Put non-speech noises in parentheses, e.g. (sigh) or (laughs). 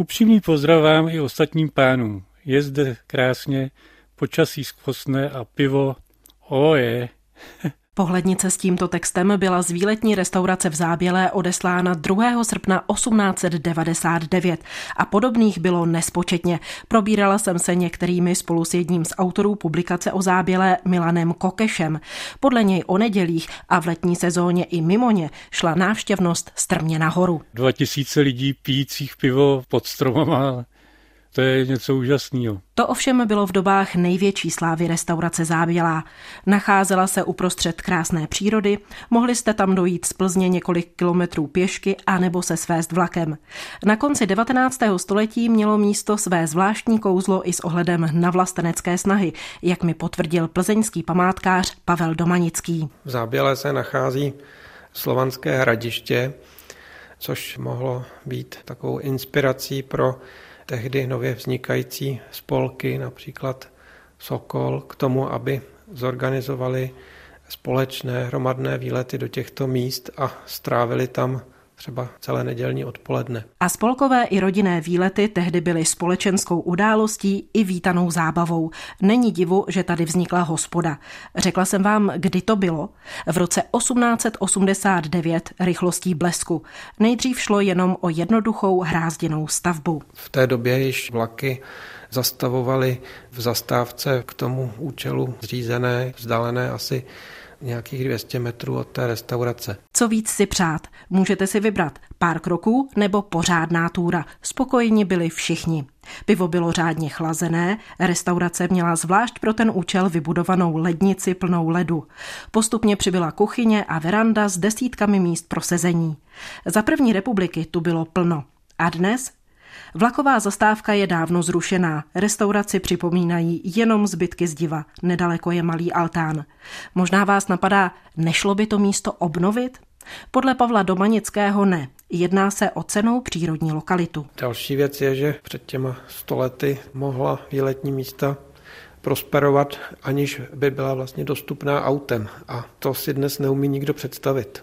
Upřímný pozdrav vám i ostatním pánům. Je zde krásně, počasí skvostné a pivo, oje. (laughs) Pohlednice s tímto textem byla z výletní restaurace v Zábělé odeslána 2. srpna 1899 a podobných bylo nespočetně. Probírala jsem se některými spolu s jedním z autorů publikace o Zábělé Milanem Kokešem. Podle něj o nedělích a v letní sezóně i mimo ně šla návštěvnost strmě nahoru. 2000 lidí pijících pivo pod stromama, to je něco úžasného. To ovšem bylo v dobách největší slávy restaurace Zábělá. Nacházela se uprostřed krásné přírody, mohli jste tam dojít z Plzně několik kilometrů pěšky a nebo se svést vlakem. Na konci 19. století mělo místo své zvláštní kouzlo i s ohledem na vlastenecké snahy, jak mi potvrdil plzeňský památkář Pavel Domanický. V Zábělé se nachází slovanské hradiště, což mohlo být takovou inspirací pro tehdy nově vznikající spolky, například Sokol, k tomu, aby zorganizovali společné hromadné výlety do těchto míst a strávili tam třeba celé nedělní odpoledne. A spolkové i rodinné výlety tehdy byly společenskou událostí i vítanou zábavou. Není divu, že tady vznikla hospoda. Řekla jsem vám, kdy to bylo. V roce 1889 rychlostí blesku. Nejdřív šlo jenom o jednoduchou hrázděnou stavbu. V té době již vlaky zastavovali v zastávce k tomu účelu zřízené, vzdálené asi nějakých 200 metrů od té restaurace. Co víc si přát? Můžete si vybrat pár kroků nebo pořádná túra. Spokojeni byli všichni. Pivo bylo řádně chlazené, restaurace měla zvlášť pro ten účel vybudovanou lednici plnou ledu. Postupně přibyla kuchyně a veranda s desítkami míst pro sezení. Za první republiky tu bylo plno. A dnes Vlaková zastávka je dávno zrušená. Restauraci připomínají jenom zbytky zdiva. Nedaleko je malý altán. Možná vás napadá, nešlo by to místo obnovit? Podle Pavla Domanického ne. Jedná se o cenou přírodní lokalitu. Další věc je, že před těma stolety mohla výletní místa prosperovat, aniž by byla vlastně dostupná autem. A to si dnes neumí nikdo představit.